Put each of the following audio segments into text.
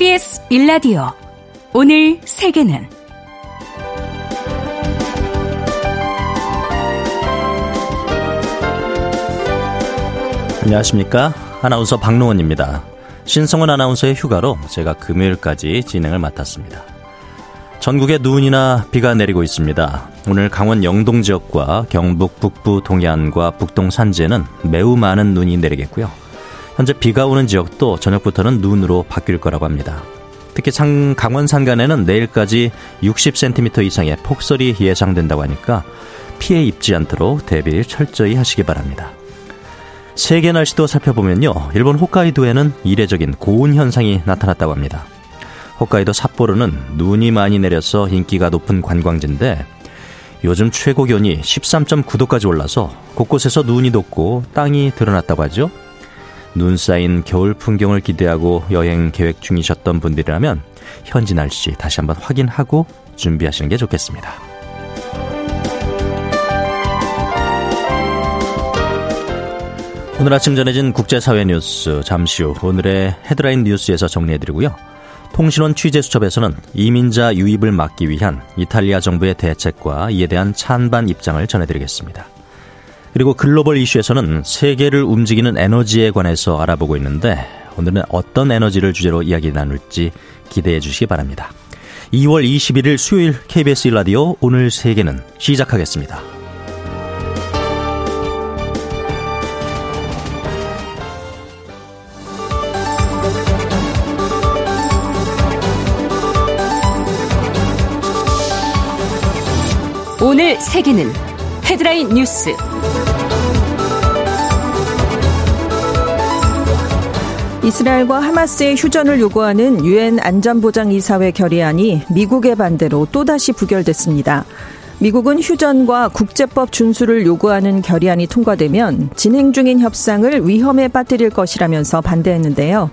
KBS 일라디오. 오늘 세계는? 안녕하십니까? 아나운서 박노원입니다. 신성원 아나운서의 휴가로 제가 금요일까지 진행을 맡았습니다. 전국에 눈이나 비가 내리고 있습니다. 오늘 강원 영동 지역과 경북 북부 동해안과 북동 산지에는 매우 많은 눈이 내리겠고요 현재 비가 오는 지역도 저녁부터는 눈으로 바뀔 거라고 합니다. 특히 상, 강원 산간에는 내일까지 60cm 이상의 폭설이 예상된다고 하니까 피해 입지 않도록 대비를 철저히 하시기 바랍니다. 세계 날씨도 살펴보면요. 일본 홋카이도에는 이례적인 고온 현상이 나타났다고 합니다. 홋카이도 삿포로는 눈이 많이 내려서 인기가 높은 관광지인데 요즘 최고 기온이 13.9도까지 올라서 곳곳에서 눈이 녹고 땅이 드러났다고 하죠. 눈 쌓인 겨울 풍경을 기대하고 여행 계획 중이셨던 분들이라면 현지 날씨 다시 한번 확인하고 준비하시는 게 좋겠습니다. 오늘 아침 전해진 국제사회 뉴스 잠시 후 오늘의 헤드라인 뉴스에서 정리해드리고요. 통신원 취재수첩에서는 이민자 유입을 막기 위한 이탈리아 정부의 대책과 이에 대한 찬반 입장을 전해드리겠습니다. 그리고 글로벌 이슈에서는 세계를 움직이는 에너지에 관해서 알아보고 있는데 오늘은 어떤 에너지를 주제로 이야기 나눌지 기대해 주시기 바랍니다. 2월 21일 수요일 KBS 라디오 오늘 세계는 시작하겠습니다. 오늘 세계는 헤드라인 뉴스 이스라엘과 하마스의 휴전을 요구하는 유엔 안전보장이사회 결의안이 미국의 반대로 또다시 부결됐습니다. 미국은 휴전과 국제법 준수를 요구하는 결의안이 통과되면 진행 중인 협상을 위험에 빠뜨릴 것이라면서 반대했는데요.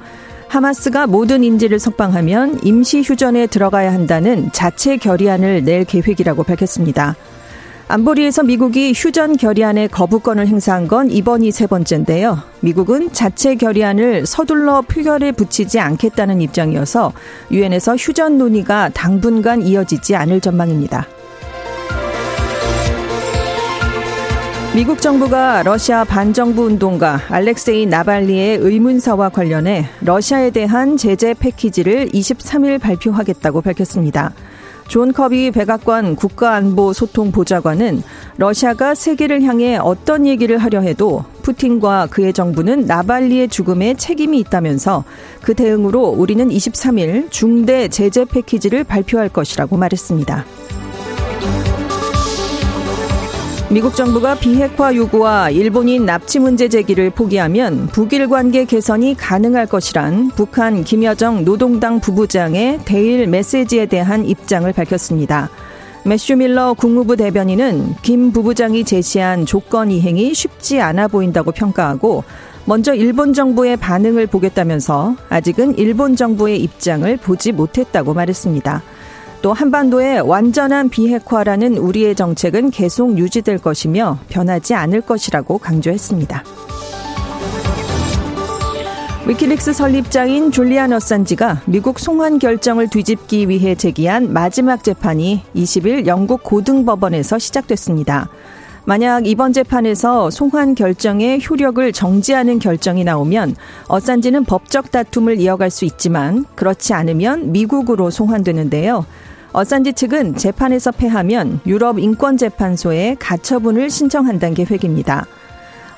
하마스가 모든 인질을 석방하면 임시 휴전에 들어가야 한다는 자체 결의안을 낼 계획이라고 밝혔습니다. 안보리에서 미국이 휴전 결의안의 거부권을 행사한 건 이번이 세 번째인데요. 미국은 자체 결의안을 서둘러 표결에 붙이지 않겠다는 입장이어서 유엔에서 휴전 논의가 당분간 이어지지 않을 전망입니다. 미국 정부가 러시아 반정부 운동가 알렉세이 나발리의 의문사와 관련해 러시아에 대한 제재 패키지를 23일 발표하겠다고 밝혔습니다. 존 커비 백악관 국가안보소통보좌관은 러시아가 세계를 향해 어떤 얘기를 하려 해도 푸틴과 그의 정부는 나발니의 죽음에 책임이 있다면서 그 대응으로 우리는 23일 중대 제재 패키지를 발표할 것이라고 말했습니다. 미국 정부가 비핵화 요구와 일본인 납치 문제 제기를 포기하면 북일 관계 개선이 가능할 것이란 북한 김여정 노동당 부부장의 대일 메시지에 대한 입장을 밝혔습니다. 매슈 밀러 국무부 대변인은 김 부부장이 제시한 조건 이행이 쉽지 않아 보인다고 평가하고 먼저 일본 정부의 반응을 보겠다면서 아직은 일본 정부의 입장을 보지 못했다고 말했습니다. 또 한반도의 완전한 비핵화라는 우리의 정책은 계속 유지될 것이며 변하지 않을 것이라고 강조했습니다. 위키릭스 설립자인 줄리안 어산지가 미국 송환 결정을 뒤집기 위해 제기한 마지막 재판이 20일 영국 고등법원에서 시작됐습니다. 만약 이번 재판에서 송환 결정의 효력을 정지하는 결정이 나오면 어산지는 법적 다툼을 이어갈 수 있지만 그렇지 않으면 미국으로 송환되는데요. 어산지 측은 재판에서 패하면 유럽 인권재판소에 가처분을 신청한다는 계획입니다.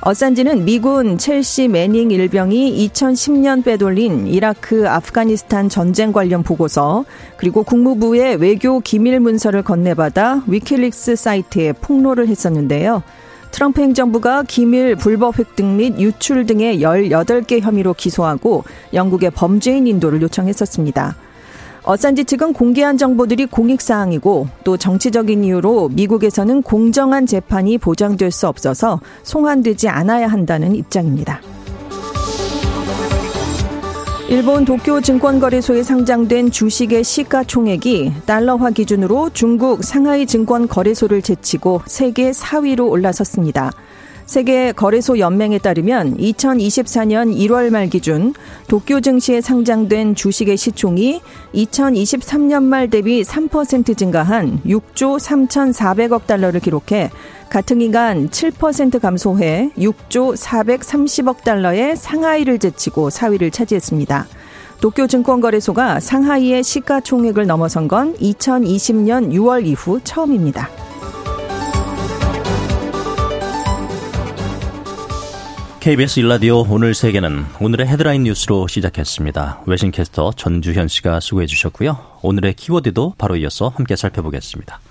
어산지는 미군 첼시 매닝 일병이 2010년 빼돌린 이라크, 아프가니스탄 전쟁 관련 보고서 그리고 국무부의 외교 기밀 문서를 건네받아 위킬릭스 사이트에 폭로를 했었는데요. 트럼프 행정부가 기밀 불법 획득 및 유출 등의 18개 혐의로 기소하고 영국의 범죄인 인도를 요청했었습니다. 어산지 측은 공개한 정보들이 공익사항이고 또 정치적인 이유로 미국에서는 공정한 재판이 보장될 수 없어서 송환되지 않아야 한다는 입장입니다. 일본 도쿄 증권거래소에 상장된 주식의 시가총액이 달러화 기준으로 중국 상하이 증권거래소를 제치고 세계 4위로 올라섰습니다. 세계 거래소 연맹에 따르면 2024년 1월 말 기준 도쿄 증시에 상장된 주식의 시총이 2023년 말 대비 3% 증가한 6조 3,400억 달러를 기록해 같은 기간 7% 감소해 6조 430억 달러의 상하이를 제치고 4위를 차지했습니다. 도쿄 증권거래소가 상하이의 시가총액을 넘어선 건 2020년 6월 이후 처음입니다. KBS 일라디오 오늘 세계는 오늘의 헤드라인 뉴스로 시작했습니다. 외신캐스터 전주현 씨가 수고해 주셨고요. 오늘의 키워드도 바로 이어서 함께 살펴보겠습니다.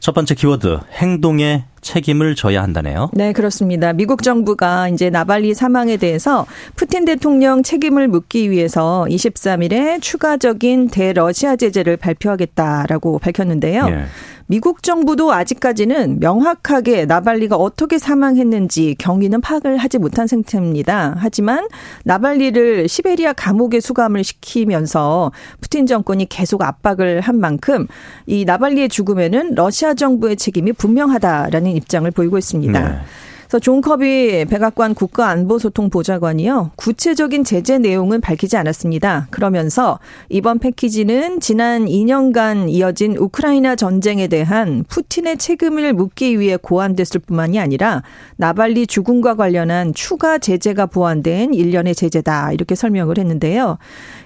첫 번째 키워드 행동에 책임을 져야 한다네요. 네, 그렇습니다. 미국 정부가 이제 나발리 사망에 대해서 푸틴 대통령 책임을 묻기 위해서 23일에 추가적인 대러시아 제재를 발표하겠다라고 밝혔는데요. 예. 미국 정부도 아직까지는 명확하게 나발리가 어떻게 사망했는지 경위는 파악을 하지 못한 상태입니다. 하지만 나발니를 시베리아 감옥에 수감을 시키면서 푸틴 정권이 계속 압박을 한 만큼 이 나발니의 죽음에는 러시아 정부의 책임이 분명하다라는 입장을 보이고 있습니다. 네. 그래서 존 커비 백악관 국가안보소통보좌관이요. 구체적인 제재 내용은 밝히지 않았습니다. 그러면서 이번 패키지는 지난 2년간 이어진 우크라이나 전쟁에 대한 푸틴의 책임을 묻기 위해 고안됐을 뿐만이 아니라 나발니 죽음과 관련한 추가 제재가 보완된 일련의 제재다. 이렇게 설명을 했는데요.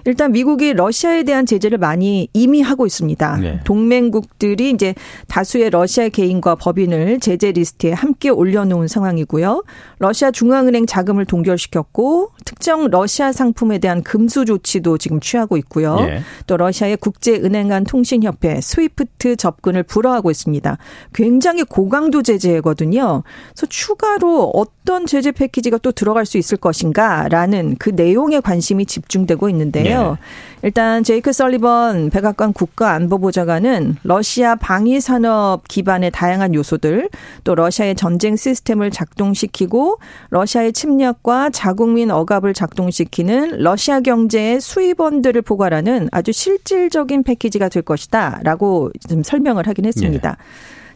일단 미국이 러시아에 대한 제재를 많이 이미 하고 있습니다. 네. 동맹국들이 이제 다수의 러시아 개인과 법인을 제재 리스트에 함께 올려놓은 상황 이고요. 러시아 중앙은행 자금을 동결시켰고 특정 러시아 상품에 대한 금수 조치도 지금 취하고 있고요. 네. 또 러시아의 국제은행 간 통신협회 SWIFT 접근을 불허하고 있습니다. 굉장히 고강도 제재거든요. 그래서 추가로 어떤 제재 패키지가 또 들어갈 수 있을 것인가라는 그 내용에 관심이 집중되고 있는데요. 네. 일단 제이크 설리번 백악관 국가안보보좌관은 러시아 방위 산업 기반의 다양한 요소들 또 러시아의 전쟁 시스템을 작 동시키고 러시아의 침략과 자국민 억압을 작동시키는 러시아 경제의 수입원들을 포괄하는 아주 실질적인 패키지가 될 것이다라고 좀 설명을 하긴 했습니다. 네.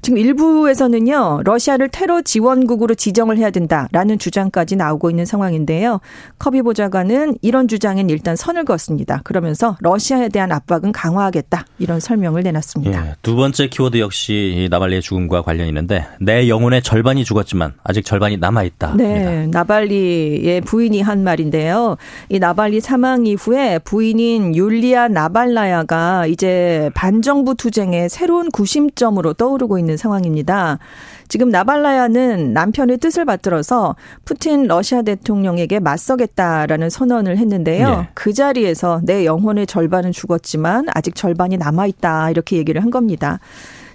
지금 일부에서는요, 러시아를 테러 지원국으로 지정을 해야 된다라는 주장까지 나오고 있는 상황인데요. 커비 보좌관은 이런 주장엔 일단 선을 그었습니다. 그러면서 러시아에 대한 압박은 강화하겠다 이런 설명을 내놨습니다. 예, 두 번째 키워드 역시 나발리의 죽음과 관련이 있는데 내 영혼의 절반이 죽었지만 아직 절반이 남아 있다. 네, 나발리의 부인이 한 말인데요. 이 나발리 사망 이후에 부인인 율리아 나발라야가 이제 반정부 투쟁의 새로운 구심점으로 떠오르고 있는 있는 상황입니다. 지금 나발라야는 남편의 뜻을 받들어서 푸틴 러시아 대통령에게 맞서겠다라는 선언을 했는데요. 네. 그 자리에서 내 영혼의 절반은 죽었지만 아직 절반이 남아있다 이렇게 얘기를 한 겁니다.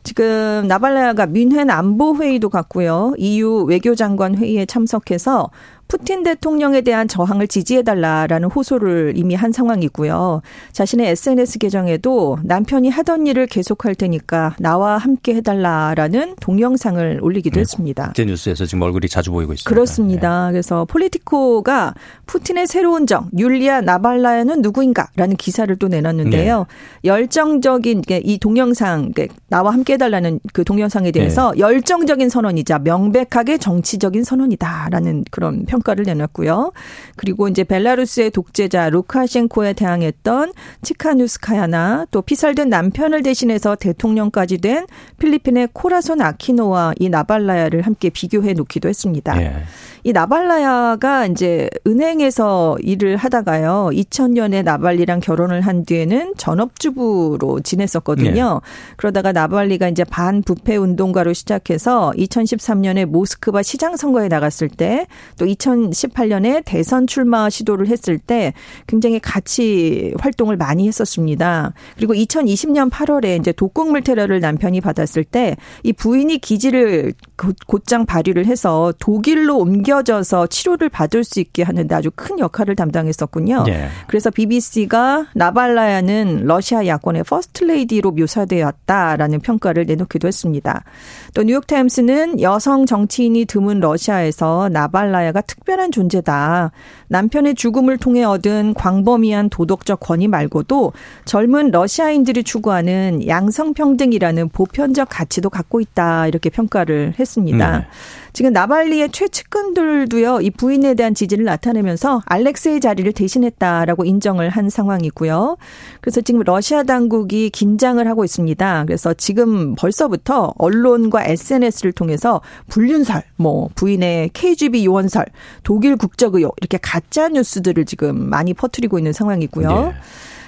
지금 나발라야가 민헨 안보 회의도 갔고요. EU 외교장관 회의에 참석해서 푸틴 대통령에 대한 저항을 지지해달라라는 호소를 이미 한 상황이고요. 자신의 SNS 계정에도 남편이 하던 일을 계속할 테니까 나와 함께 해달라라는 동영상을 올리기도 네, 했습니다. 국제 뉴스에서 지금 얼굴이 자주 보이고 있습니다. 그렇습니다. 네. 그래서 폴리티코가 푸틴의 새로운 정 율리아 나발라야는 누구인가라는 기사를 또 내놨는데요. 네. 열정적인 이 동영상 나와 함께 해달라는 그 동영상에 대해서 네. 열정적인 선언이자 명백하게 정치적인 선언이다라는 그런 평. 평가를 내놨고요. 그리고 이제 벨라루스의 독재자 루카셴코에 대항했던 치카누스카야나 또 피살된 남편을 대신해서 대통령까지 된 필리핀의 코라손 아키노와 이 나발라야를 함께 비교해 놓기도 했습니다. 예. 이 나발라야가 이제 은행에서 일을 하다가요. 2000년에 나발리랑 결혼을 한 뒤에는 전업주부로 지냈었거든요. 네. 그러다가 나발리가 이제 반부패 운동가로 시작해서 2013년에 모스크바 시장 선거에 나갔을 때 또 2018년에 대선 출마 시도를 했을 때 굉장히 같이 활동을 많이 했었습니다. 그리고 2020년 8월에 이제 독극물 테러를 남편이 받았을 때 이 부인이 기지를 곧장 발휘를 해서 독일로 옮겨 알려져서 치료를 받을 수 있게 하는데 아주 큰 역할을 담당했었군요. 네. 그래서 BBC가 나발나야는 러시아 야권의 퍼스트 레이디로 묘사되었다라는 평가를 내놓기도 했습니다. 또 뉴욕타임스는 여성 정치인이 드문 러시아에서 나발나야가 특별한 존재다. 남편의 죽음을 통해 얻은 광범위한 도덕적 권위 말고도 젊은 러시아인들이 추구하는 양성평등이라는 보편적 가치도 갖고 있다. 이렇게 평가를 했습니다. 네. 지금 나발리의 최측근들도요, 이 부인에 대한 지지를 나타내면서 알렉세이 자리를 대신했다라고 인정을 한 상황이고요. 그래서 지금 러시아 당국이 긴장을 하고 있습니다. 그래서 지금 벌써부터 언론과 SNS를 통해서 불륜설, 뭐 부인의 KGB 요원설, 독일 국적 의혹 이렇게 가짜 뉴스들을 지금 많이 퍼뜨리고 있는 상황이고요. 네.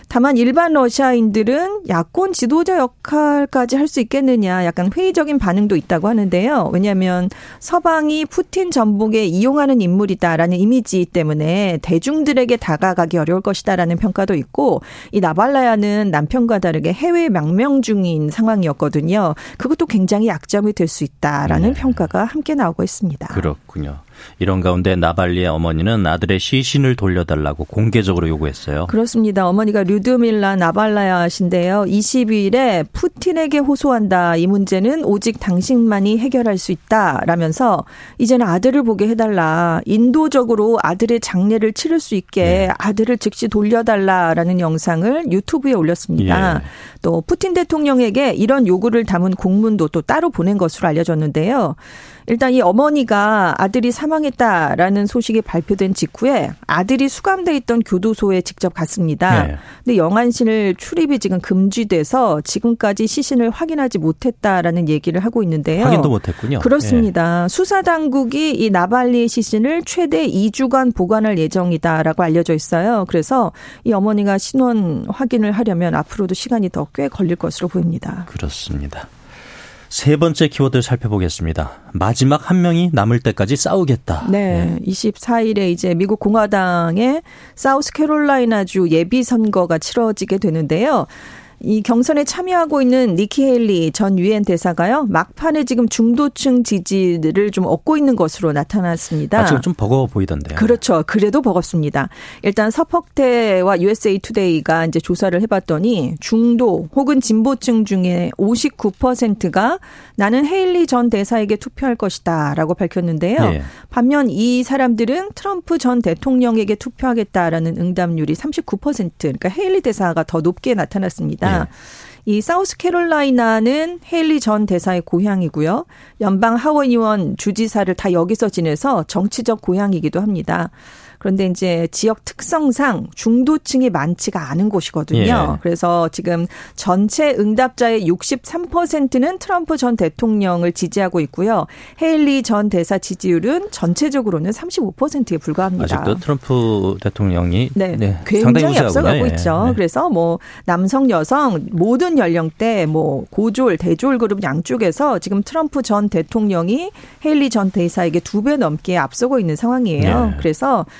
다만 일반 러시아인들은 야권 지도자 역할까지 할 수 있겠느냐 약간 회의적인 반응도 있다고 하는데요. 왜냐하면 서방이 푸틴 전복에 이용하는 인물이다라는 이미지 때문에 대중들에게 다가가기 어려울 것이다라는 평가도 있고 이 나발라야는 남편과 다르게 해외 망명 중인 상황이었거든요. 그것도 굉장히 약점이 될 수 있다라는 네. 평가가 함께 나오고 있습니다. 그렇군요. 이런 가운데 나발리의 어머니는 아들의 시신을 돌려달라고 공개적으로 요구했어요. 그렇습니다. 어머니가 류드밀라 나발라야신데요. 20일에 푸틴에게 호소한다. 이 문제는 오직 당신만이 해결할 수 있다 라면서 이제는 아들을 보게 해달라. 인도적으로 아들의 장례를 치를 수 있게 네. 아들을 즉시 돌려달라라는 영상을 유튜브에 올렸습니다. 예. 또 푸틴 대통령에게 이런 요구를 담은 공문도 또 따로 보낸 것으로 알려졌는데요. 일단 이 어머니가 아들이 사망했다라는 소식이 발표된 직후에 아들이 수감돼 있던 교도소에 직접 갔습니다. 네. 근데 영안실 출입이 지금 금지돼서 지금까지 시신을 확인하지 못했다라는 얘기를 하고 있는데요. 확인도 못했군요. 그렇습니다. 네. 수사 당국이 이 나발리 시신을 최대 2주간 보관할 예정이다라고 알려져 있어요. 그래서 이 어머니가 신원 확인을 하려면 앞으로도 시간이 더 꽤 걸릴 것으로 보입니다. 그렇습니다. 세 번째 키워드 살펴보겠습니다. 마지막 한 명이 남을 때까지 싸우겠다. 네. 네. 24일에 이제 미국 공화당의 사우스캐롤라이나주 예비 선거가 치러지게 되는데요. 이 경선에 참여하고 있는 니키 헤일리 전 유엔 대사가요 막판에 지금 중도층 지지를 좀 얻고 있는 것으로 나타났습니다. 아, 지금 좀 버거워 보이던데요. 그렇죠. 그래도 버겁습니다. 일단 서퍽대와 USA Today가 이제 조사를 해봤더니 중도 혹은 진보층 중에 59%가 나는 헤일리 전 대사에게 투표할 것이다라고 밝혔는데요. 예. 반면 이 사람들은 트럼프 전 대통령에게 투표하겠다라는 응답률이 39% 그러니까 헤일리 대사가 더 높게 나타났습니다. 있습니다. 예. 이 사우스캐롤라이나는 헤일리 전 대사의 고향이고요. 연방 하원의원 주지사를 다 여기서 지내서 정치적 고향이기도 합니다. 그런데 이제 지역 특성상 중도층이 많지가 않은 곳이거든요. 예. 그래서 지금 전체 응답자의 63%는 트럼프 전 대통령을 지지하고 있고요. 헤일리 전 대사 지지율은 전체적으로는 35%에 불과합니다. 아직도 트럼프 대통령이 네, 네 굉장히 앞서가고 예. 있죠. 네. 그래서 뭐 남성, 여성 모든 연령대 뭐 고졸, 대졸 그룹 양쪽에서 지금 트럼프 전 대통령이 헤일리 전 대사에게 두 배 넘게 앞서고 있는 상황이에요. 네. 그래서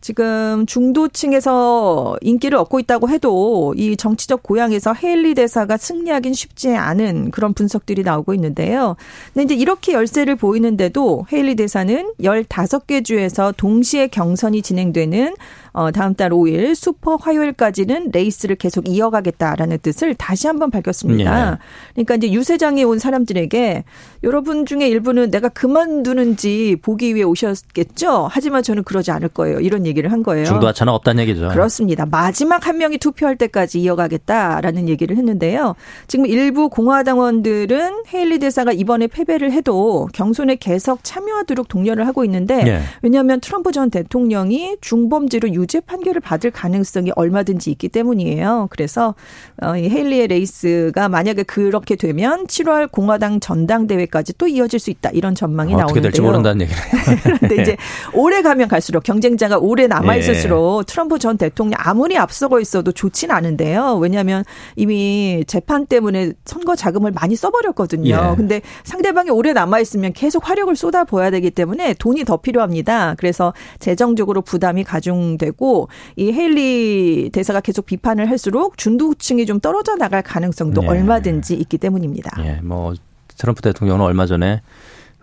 지금 중도층에서 인기를 얻고 있다고 해도 이 정치적 고향에서 헤일리 대사가 승리하긴 쉽지 않은 그런 분석들이 나오고 있는데요. 근데 이제 이렇게 열세를 보이는데도 헤일리 대사는 15개 주에서 동시에 경선이 진행되는 어, 다음 달 5일 슈퍼 화요일까지는 레이스를 계속 이어가겠다라는 뜻을 다시 한번 밝혔습니다. 네. 그러니까 이제 유세장에 온 사람들에게 여러분 중에 일부는 내가 그만두는지 보기 위해 오셨겠죠. 하지만 저는 그러지 않을 거예요. 이런 얘기를 한 거예요. 중도 하차는 없다는 얘기죠. 그렇습니다. 마지막 한 명이 투표할 때까지 이어가겠다라는 얘기를 했는데요. 지금 일부 공화당원들은 헤일리 대사가 이번에 패배를 해도 경선에 계속 참여하도록 독려를 하고 있는데 네. 왜냐하면 트럼프 전 대통령이 중범죄로 유 유죄 판결을 받을 가능성이 얼마든지 있기 때문이에요. 그래서 어, 이 헤일리의 레이스가 만약에 그렇게 되면 7월 공화당 전당대회까지 또 이어질 수 있다 이런 전망이 어, 나오는데요. 어떻게 될지 모른다는 얘기네요. 그런데 이제 오래 가면 갈수록 경쟁자가 오래 남아 있을수록 예. 트럼프 전 대통령 아무리 앞서고 있어도 좋지는 않은데요. 왜냐하면 이미 재판 때문에 선거 자금을 많이 써버렸거든요. 예. 근데 상대방이 오래 남아 있으면 계속 화력을 쏟아부어야 되기 때문에 돈이 더 필요합니다. 그래서 재정적으로 부담이 가중되고 되고 이 헤일리 대사가 계속 비판을 할수록 중도층이 좀 떨어져 나갈 가능성도 네. 얼마든지 있기 때문입니다. 예, 뭐 트럼프 대통령은 얼마 전에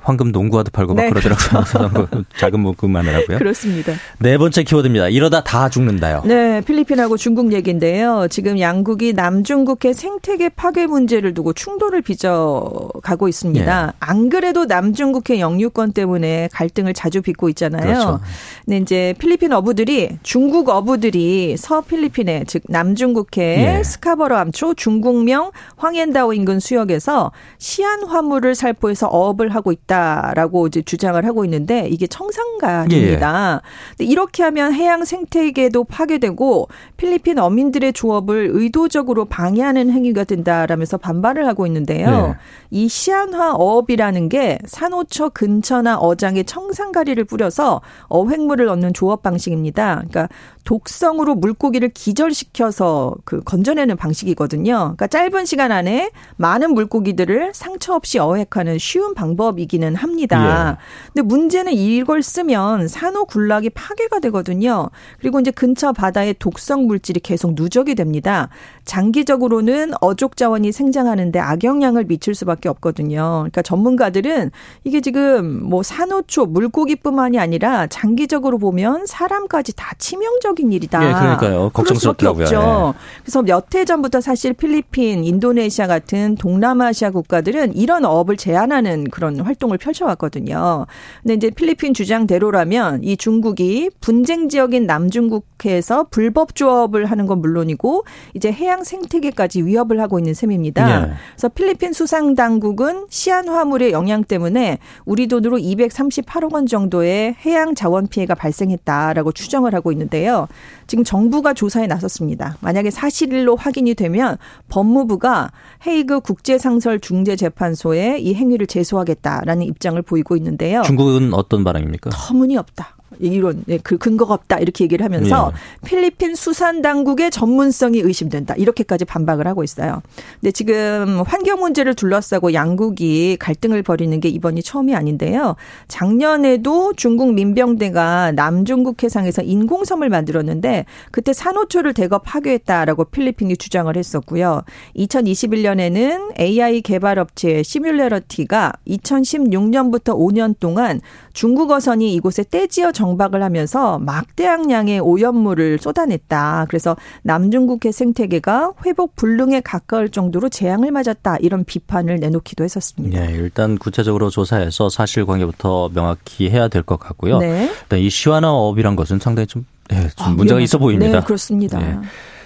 황금 농구화도 팔고 막 네, 그러더라고요. 작은 목금만 하라고요. 그렇습니다. 네 번째 키워드입니다. 이러다 다 죽는다요. 네, 필리핀하고 중국 얘기인데요. 지금 양국이 남중국해 생태계 파괴 문제를 두고 충돌을 빚어가고 있습니다. 예. 안 그래도 남중국해 영유권 때문에 갈등을 자주 빚고 있잖아요. 그렇죠. 근데 이제 필리핀 어부들이 중국 어부들이 서필리핀에 즉 남중국해 예. 스카버러 암초 중국명 황옌다오 인근 수역에서 시안 화물을 살포해서 어업을 하고 있다 라고 이제 주장을 하고 있는데 이게 청산가입니다. 근데 이렇게 하면 해양 생태계도 파괴되고 필리핀 어민들의 조업을 의도적으로 방해하는 행위가 된다라면서 반발을 하고 있는데요. 네. 이 시안화 어업이라는 게 산호초 근처나 어장에 청산가리를 뿌려서 어획물을 얻는 조업 방식입니다. 그러니까 독성으로 물고기를 기절시켜서 그 건져내는 방식이거든요. 그러니까 짧은 시간 안에 많은 물고기들을 상처 없이 어획하는 쉬운 방법이기는 합니다. 근데 문제는 이걸 쓰면 산호 군락이 파괴가 되거든요. 그리고 이제 근처 바다에 독성 물질이 계속 누적이 됩니다. 장기적으로는 어족 자원이 생장하는데 악영향을 미칠 수밖에 없거든요. 그러니까 전문가들은 이게 지금 뭐 산호초 물고기뿐만이 아니라 장기적으로 보면 사람까지 다 치명적인 일이다. 예, 그러니까요. 걱정스럽더라고요. 없죠. 그래서 몇 해 전부터 사실 필리핀, 인도네시아 같은 동남아시아 국가들은 이런 어업을 제한하는 그런 활동을 펼쳐왔거든요. 근데 이제 필리핀 주장대로라면 이 중국이 분쟁 지역인 남중국해에서 불법 조업을 하는 건 물론이고 이제 해양 생태계까지 위협을 하고 있는 셈입니다. 예. 그래서 필리핀 수상 당국은 시안 화물의 영향 때문에 우리 돈으로 238억 원 정도의 해양 자원 피해가 발생했다라고 추정을 하고 있는데요. 지금 정부가 조사에 나섰습니다. 만약에 사실로 확인이 되면 법무부가 헤이그 국제상설 중재재판소에 이 행위를 제소하겠다라는 입장을 보이고 있는데요. 중국은 어떤 반응입니까? 터무니없다. 이런 네, 그 근거가 없다 이렇게 얘기를 하면서 예. 필리핀 수산 당국의 전문성이 의심된다 이렇게까지 반박을 하고 있어요. 근데 지금 환경 문제를 둘러싸고 양국이 갈등을 벌이는 게 이번이 처음이 아닌데요. 작년에도 중국 민병대가 남중국 해상에서 인공섬을 만들었는데 그때 산호초를 대거 파괴했다라고 필리핀이 주장을 했었고요. 2021년에는 AI 개발 업체 시뮬레러티가 2016년부터 5년 동안 중국 어선이 이곳에 떼지어 정박을 하면서 막대한 양의 오염물을 쏟아냈다. 그래서 남중국해 생태계가 회복 불능에 가까울 정도로 재앙을 맞았다. 이런 비판을 내놓기도 했었습니다. 예, 일단 구체적으로 조사해서 사실관계부터 명확히 해야 될 것 같고요. 네. 일단 이 시안화합물이란 것은 상당히 좀, 예, 좀 아, 문제가 위험하죠. 있어 보입니다. 네, 그렇습니다. 예.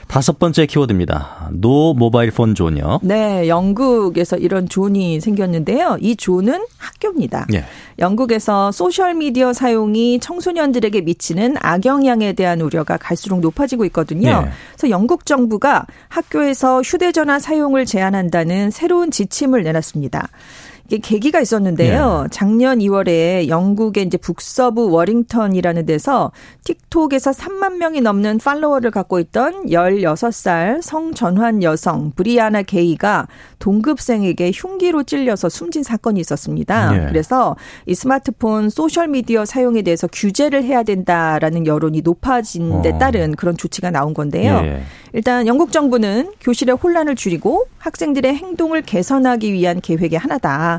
다섯 번째 키워드입니다. No Mobile Phone Zone이요. 네, 영국에서 이런 zone이 생겼는데요. 이 zone은 학교입니다. 예. 영국에서 소셜 미디어 사용이 청소년들에게 미치는 악영향에 대한 우려가 갈수록 높아지고 있거든요. 예. 그래서 영국 정부가 학교에서 휴대전화 사용을 제한한다는 새로운 지침을 내놨습니다. 이게 계기가 있었는데요. 작년 2월에 영국의 이제 북서부 워링턴이라는 데서 틱톡에서 3만 명이 넘는 팔로워를 갖고 있던 16살 성전환 여성 브리아나 게이가 동급생에게 흉기로 찔려서 숨진 사건이 있었습니다. 예. 그래서 이 스마트폰 소셜 미디어 사용에 대해서 규제를 해야 된다라는 여론이 높아진 데 어. 따른 그런 조치가 나온 건데요. 예. 일단 영국 정부는 교실의 혼란을 줄이고 학생들의 행동을 개선하기 위한 계획의 하나다.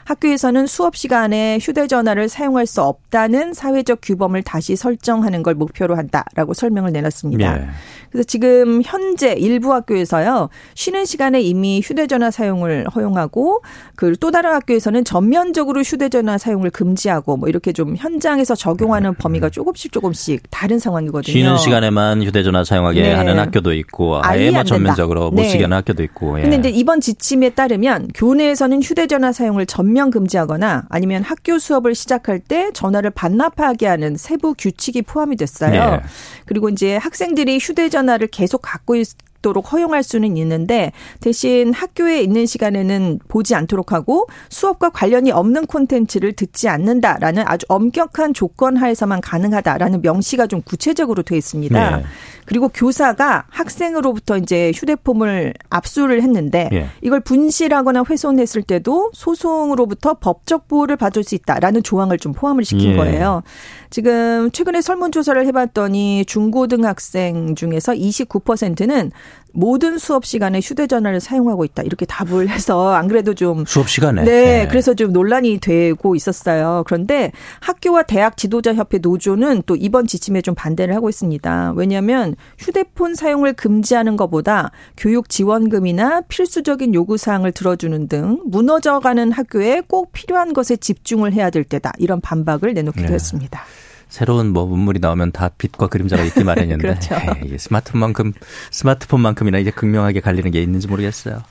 학교에서는 수업 시간에 휴대전화를 사용할 수 없다는 사회적 규범을 다시 설정하는 걸 목표로 한다라고 설명을 내놨습니다. 예. 그래서 지금 현재 일부 학교에서요 쉬는 시간에 이미 휴대전화 사용을 허용하고 그 또 다른 학교에서는 전면적으로 휴대전화 사용을 금지하고 뭐 이렇게 좀 현장에서 적용하는 범위가 조금씩 조금씩 다른 상황이거든요. 쉬는 시간에만 휴대전화 사용하게 네. 하는 학교도 있고 아예 뭐. 전면적으로 못 네. 쓰게 하는 학교도 있고. 예. 근데 이제 이번 지침에 따르면 교내에서는 휴대전화 사용을 전면 금지하거나 아니면 학교 수업을 시작할 때 전화를 반납하게 하는 세부 규칙이 포함이 됐어요. 네. 그리고 이제 학생들이 휴대전화를 계속 갖고 있 도록 허용할 수는 있는데 대신 학교에 있는 시간에는 보지 않도록 하고 수업과 관련이 없는 콘텐츠를 듣지 않는다라는 아주 엄격한 조건 하에서만 가능하다라는 명시가 좀 구체적으로 돼 있습니다. 네. 그리고 교사가 학생으로부터 이제 휴대폰을 압수를 했는데 예. 이걸 분실하거나 훼손했을 때도 소송으로부터 법적 보호를 받을 수 있다라는 조항을 좀 포함을 시킨 예. 거예요. 지금 최근에 설문조사를 해봤더니 중고등학생 중에서 29%는 모든 수업 시간에 휴대전화를 사용하고 있다 이렇게 답을 해서 안 그래도 좀 수업 시간에 네, 네, 그래서 좀 논란이 되고 있었어요. 그런데 학교와 대학 지도자 협회 노조는 또 이번 지침에 좀 반대를 하고 있습니다. 왜냐하면 휴대폰 사용을 금지하는 것보다 교육 지원금이나 필수적인 요구 사항을 들어주는 등 무너져가는 학교에 꼭 필요한 것에 집중을 해야 될 때다 이런 반박을 내놓기도 네. 했습니다. 새로운 뭐 문물이 나오면 다 빛과 그림자가 있기 마련인데 그렇죠. 에이, 스마트폰만큼 스마트폰만큼이나 이제 극명하게 갈리는 게 있는지 모르겠어요.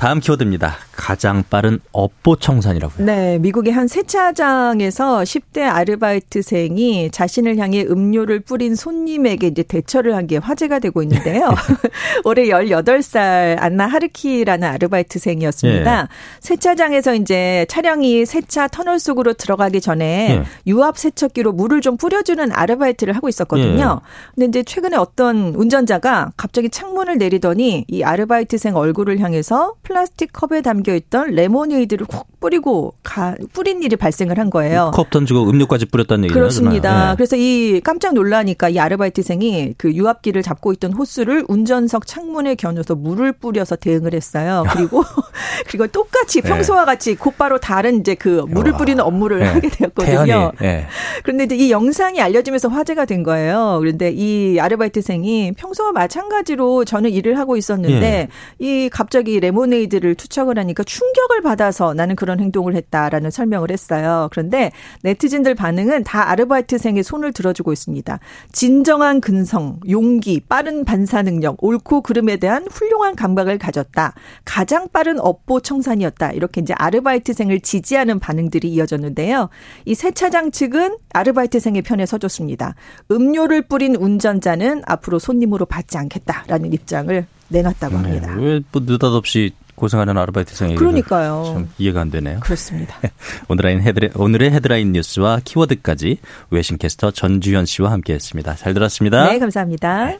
다음 키워드입니다. 가장 빠른 업보 청산이라고요. 네, 미국의 한 세차장에서 10대 아르바이트생이 자신을 향해 음료를 뿌린 손님에게 이제 대처를 한 게 화제가 되고 있는데요. 올해 18살 안나 하르키라는 아르바이트생이었습니다. 네. 세차장에서 이제 차량이 세차 터널 속으로 들어가기 전에 네. 유압 세척기로 물을 좀 뿌려주는 아르바이트를 하고 있었거든요. 네. 근데 이제 최근에 어떤 운전자가 갑자기 창문을 내리더니 이 아르바이트생 얼굴을 향해서 플라스틱 컵에 담겨 있던 레모네이드를 콕 뿌리고 가, 뿌린 일이 발생을 한 거예요. 컵 던지고 음료까지 뿌렸다는 얘기죠. 그렇습니다. 네. 그래서 이 깜짝 놀라니까 이 아르바이트생이 그 유압기를 잡고 있던 호스를 운전석 창문에 겨누어서 물을 뿌려서 대응을 했어요. 그리고 그리고 똑같이 네. 평소와 같이 곧바로 다른 이제 그 물을 뿌리는 업무를 네. 하게 되었거든요. 네. 그런데 이제 이 영상이 알려지면서 화제가 된 거예요. 그런데 이 아르바이트생이 평소와 마찬가지로 저는 일을 하고 있었는데 네. 이 갑자기 레모네이드를 투척을 하니까 충격을 받아서 나는 그런 행동을 했다라는 설명을 했어요. 그런데 네티즌들 반응은 다 아르바이트생의 손을 들어주고 있습니다. 진정한 근성, 용기, 빠른 반사 능력, 옳고 그름에 대한 훌륭한 감각을 가졌다. 가장 빠른 업보 청산이었다. 이렇게 이제 아르바이트생을 지지하는 반응들이 이어졌는데요. 이 세차장 측은 아르바이트생의 편에 서줬습니다. 음료를 뿌린 운전자는 앞으로 손님으로 받지 않겠다라는 입장을 내놨다고 네, 합니다. 네, 왜 뭐 느닷없이 고생하는 아르바이트생에게 그러니까요. 참 이해가 안 되네요. 그렇습니다. 오늘의 헤드라인, 오늘의 헤드라인 뉴스와 키워드까지 외신 캐스터 전주현 씨와 함께했습니다. 잘 들었습니다. 네, 감사합니다. 네.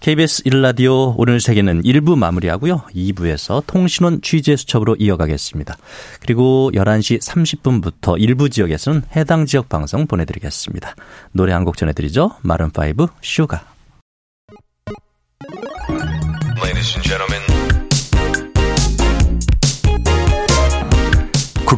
KBS 1라디오 오늘 세계는 1부 마무리하고요. 2부에서 통신원 취재 수첩으로 이어가겠습니다. 그리고 11시 30분부터 일부 지역에서는 해당 지역 방송 보내드리겠습니다. 노래 한 곡 전해드리죠. Maroon 5 Sugar. Ladies and gentlemen.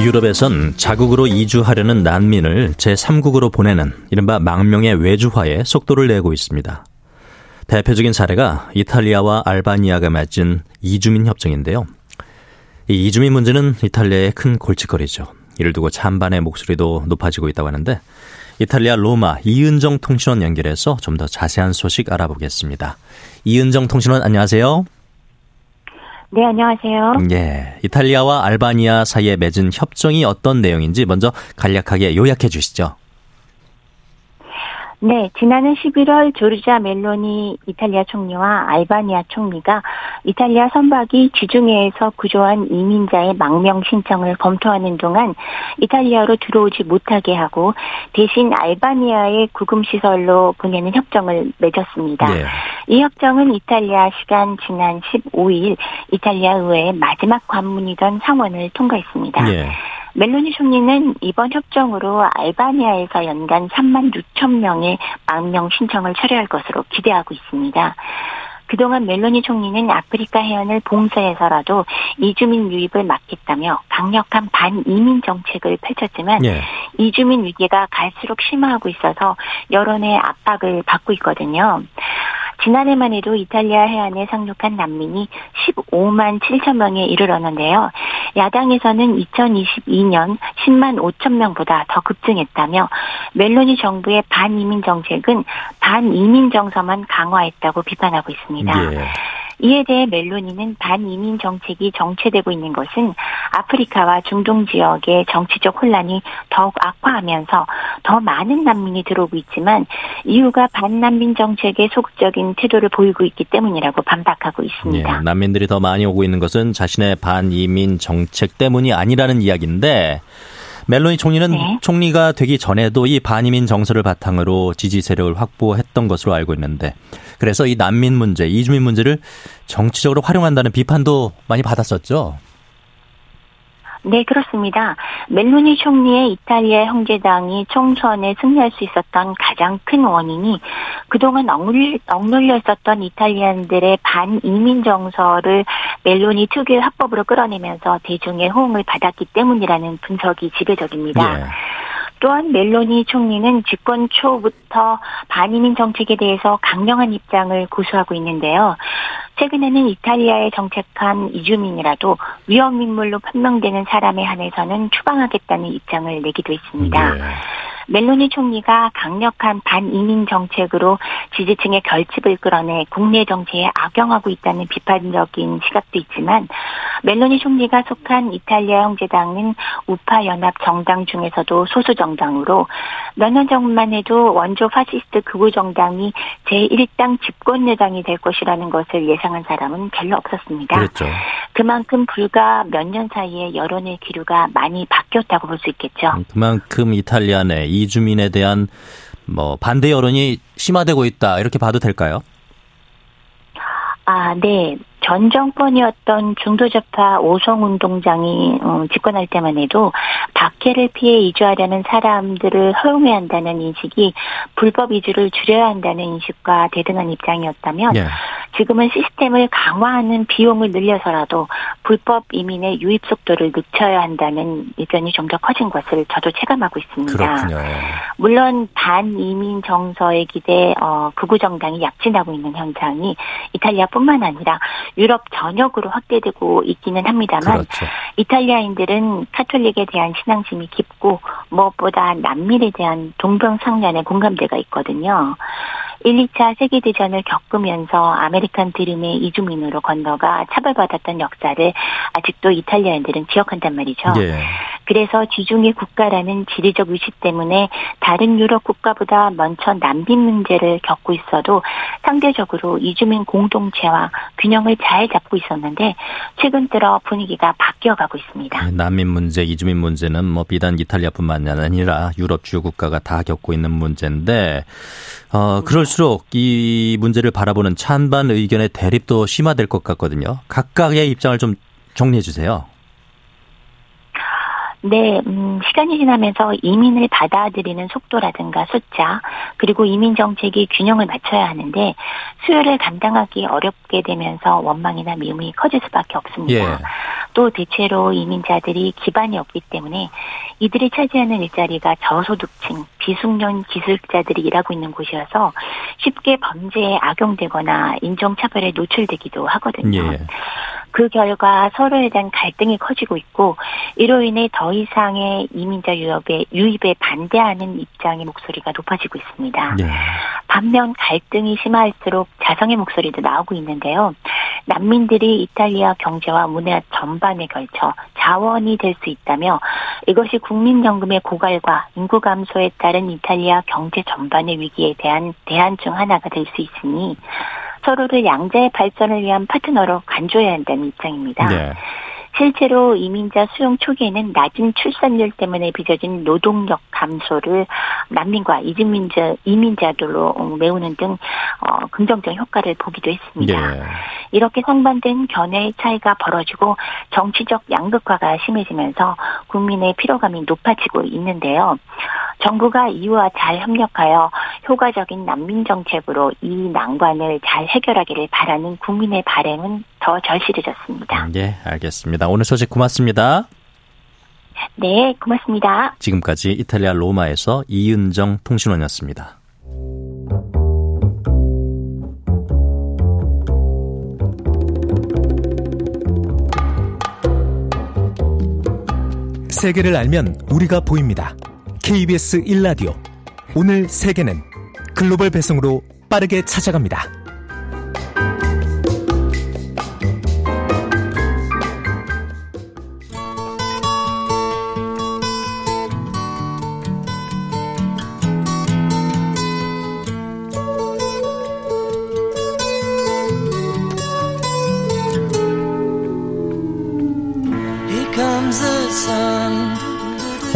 유럽에선 자국으로 이주하려는 난민을 제3국으로 보내는 이른바 망명의 외주화에 속도를 내고 있습니다. 대표적인 사례가 이탈리아와 알바니아가 맺은 이주민 협정인데요. 이 이주민 문제는 이탈리아의 큰 골칫거리죠. 이를 두고 찬반의 목소리도 높아지고 있다고 하는데 이탈리아 로마 이은정 통신원 연결해서 좀 더 자세한 소식 알아보겠습니다. 이은정 통신원 안녕하세요. 네, 안녕하세요. 예. 이탈리아와 알바니아 사이에 맺은 협정이 어떤 내용인지 먼저 간략하게 요약해 주시죠. 네, 지난해 11월 조르자 멜로니 이탈리아 총리와 알바니아 총리가 이탈리아 선박이 지중해에서 구조한 이민자의 망명 신청을 검토하는 동안 이탈리아로 들어오지 못하게 하고 대신 알바니아의 구금 시설로 보내는 협정을 맺었습니다. 네. 이 협정은 이탈리아 시간 지난 15일 이탈리아 의회의 마지막 관문이던 상원을 통과했습니다. 네. 멜로니 총리는 이번 협정으로 알바니아에서 연간 3만 6천 명의 망명 신청을 처리할 것으로 기대하고 있습니다. 그동안 멜로니 총리는 아프리카 해안을 봉쇄해서라도 이주민 유입을 막겠다며 강력한 반이민 정책을 펼쳤지만 예. 이주민 위기가 갈수록 심화하고 있어서 여론의 압박을 받고 있거든요. 지난해만 해도 이탈리아 해안에 상륙한 난민이 15만 7천 명에 이르렀는데요. 야당에서는 2022년 10만 5천 명보다 더 급증했다며 멜로니 정부의 반이민 정책은 반이민 정서만 강화했다고 비판하고 있습니다. 예. 이에 대해 멜로니는 반이민 정책이 정체되고 있는 것은 아프리카와 중동 지역의 정치적 혼란이 더욱 악화하면서 더 많은 난민이 들어오고 있지만 이유가 반난민 정책에 소극적인 태도를 보이고 있기 때문이라고 반박하고 있습니다. 예, 난민들이 더 많이 오고 있는 것은 자신의 반이민 정책 때문이 아니라는 이야기인데 멜로니 총리는 네. 총리가 되기 전에도 이 반이민 정서를 바탕으로 지지 세력을 확보했던 것으로 알고 있는데 그래서 이 난민 문제, 이주민 문제를 정치적으로 활용한다는 비판도 많이 받았었죠. 네, 그렇습니다. 멜로니 총리의 이탈리아 형제당이 총선에 승리할 수 있었던 가장 큰 원인이 그동안 억눌, 억눌려 있었던 이탈리안들의 반이민 정서를 멜로니 특유의 합법으로 끌어내면서 대중의 호응을 받았기 때문이라는 분석이 지배적입니다. 예. 또한 멜로니 총리는 집권 초부터 반이민 정책에 대해서 강력한 입장을 고수하고 있는데요. 최근에는 이탈리아에 정착한 이주민이라도 위험 인물로 판명되는 사람에 한해서는 추방하겠다는 입장을 내기도 했습니다. 네. 멜로니 총리가 강력한 반이민 정책으로 지지층의 결집을 끌어내 국내 정치에 악용하고 있다는 비판적인 시각도 있지만 멜로니 총리가 속한 이탈리아 형제당은 우파 연합 정당 중에서도 소수 정당으로 몇 년 전만 해도 원조 파시스트 극우 정당이 제1당 집권 여당이 될 것이라는 것을 예상한 사람은 별로 없었습니다. 그렇죠. 그만큼 불과 몇 년 사이에 여론의 기류가 많이 바뀌었다고 볼 수 있겠죠. 그만큼 이탈리아 내 이주민에 대한 뭐 반대 여론이 심화되고 있다 이렇게 봐도 될까요? 아, 네. 전 정권이었던 중도좌파 오성운동장이 어, 집권할 때만 해도 박해를 피해 이주하려는 사람들을 허용해야 한다는 인식이 불법 이주를 줄여야 한다는 인식과 대등한 입장이었다면 네. 지금은 시스템을 강화하는 비용을 늘려서라도 불법 이민의 유입 속도를 늦춰야 한다는 의견이 좀 더 커진 것을 저도 체감하고 있습니다. 그렇군요. 예. 물론 반이민 정서에 기대 어, 극우 정당이 약진하고 있는 현상이 이탈리아뿐만 아니라 유럽 전역으로 확대되고 있기는 합니다만 그렇죠. 이탈리아인들은 카톨릭에 대한 신앙심이 깊고 무엇보다 난민에 대한 동병상련의 공감대가 있거든요. 1, 2차 세계대전을 겪으면서 아메리칸 드림의 이주민으로 건너가 차별받았던 역사를 아직도 이탈리아인들은 기억한단 말이죠. 예. 그래서 지중해 국가라는 지리적 위치 때문에 다른 유럽 국가보다 먼저 난민 문제를 겪고 있어도 상대적으로 이주민 공동체와 균형을 잘 잡고 있었는데 최근 들어 분위기가 바뀌어가고 있습니다. 네, 난민 문제, 이주민 문제는 뭐 비단 이탈리아뿐만 아니라 유럽 주요 국가가 다 겪고 있는 문제인데 어, 그럴 수록 이 문제를 바라보는 찬반 의견의 대립도 심화될 것 같거든요. 각각의 입장을 좀 정리해 주세요. 네, 음, 시간이 지나면서 이민을 받아들이는 속도라든가 숫자, 그리고 이민 정책이 균형을 맞춰야 하는데 수요를 감당하기 어렵게 되면서 원망이나 미움이 커질 수밖에 없습니다. 예. 또 대체로 이민자들이 기반이 없기 때문에 이들이 차지하는 일자리가 저소득층, 비숙련 기술자들이 일하고 있는 곳이어서 쉽게 범죄에 악용되거나 인종차별에 노출되기도 하거든요. 예. 그 결과 서로에 대한 갈등이 커지고 있고 이로 인해 더 이상의 이민자 유입에 유입에 반대하는 입장의 목소리가 높아지고 있습니다. 네. 반면 갈등이 심할수록 자성의 목소리도 나오고 있는데요. 난민들이 이탈리아 경제와 문화 전반에 걸쳐 자원이 될 수 있다며 이것이 국민연금의 고갈과 인구 감소에 따른 이탈리아 경제 전반의 위기에 대한 대안 중 하나가 될 수 있으니 서로를 양자의 발전을 위한 파트너로 간주해야 한다는 입장입니다. 네. 실제로 이민자 수용 초기에는 낮은 출산율 때문에 빚어진 노동력 감소를 난민과 이민자 이민자들로 메우는 등 어, 긍정적 효과를 보기도 했습니다. 네. 이렇게 상반된 견해의 차이가 벌어지고 정치적 양극화가 심해지면서 국민의 피로감이 높아지고 있는데요. 정부가 이와 잘 협력하여 효과적인 난민 정책으로 이 난관을 잘 해결하기를 바라는 국민의 바램은 더 절실해졌습니다. 네, 알겠습니다. 오늘 소식 고맙습니다. 네, 고맙습니다. 지금까지 이탈리아 로마에서 이은정 통신원이었습니다. 세계를 알면 우리가 보입니다. KBS 1라디오. 오늘 세계는 글로벌 배송으로 빠르게 찾아갑니다.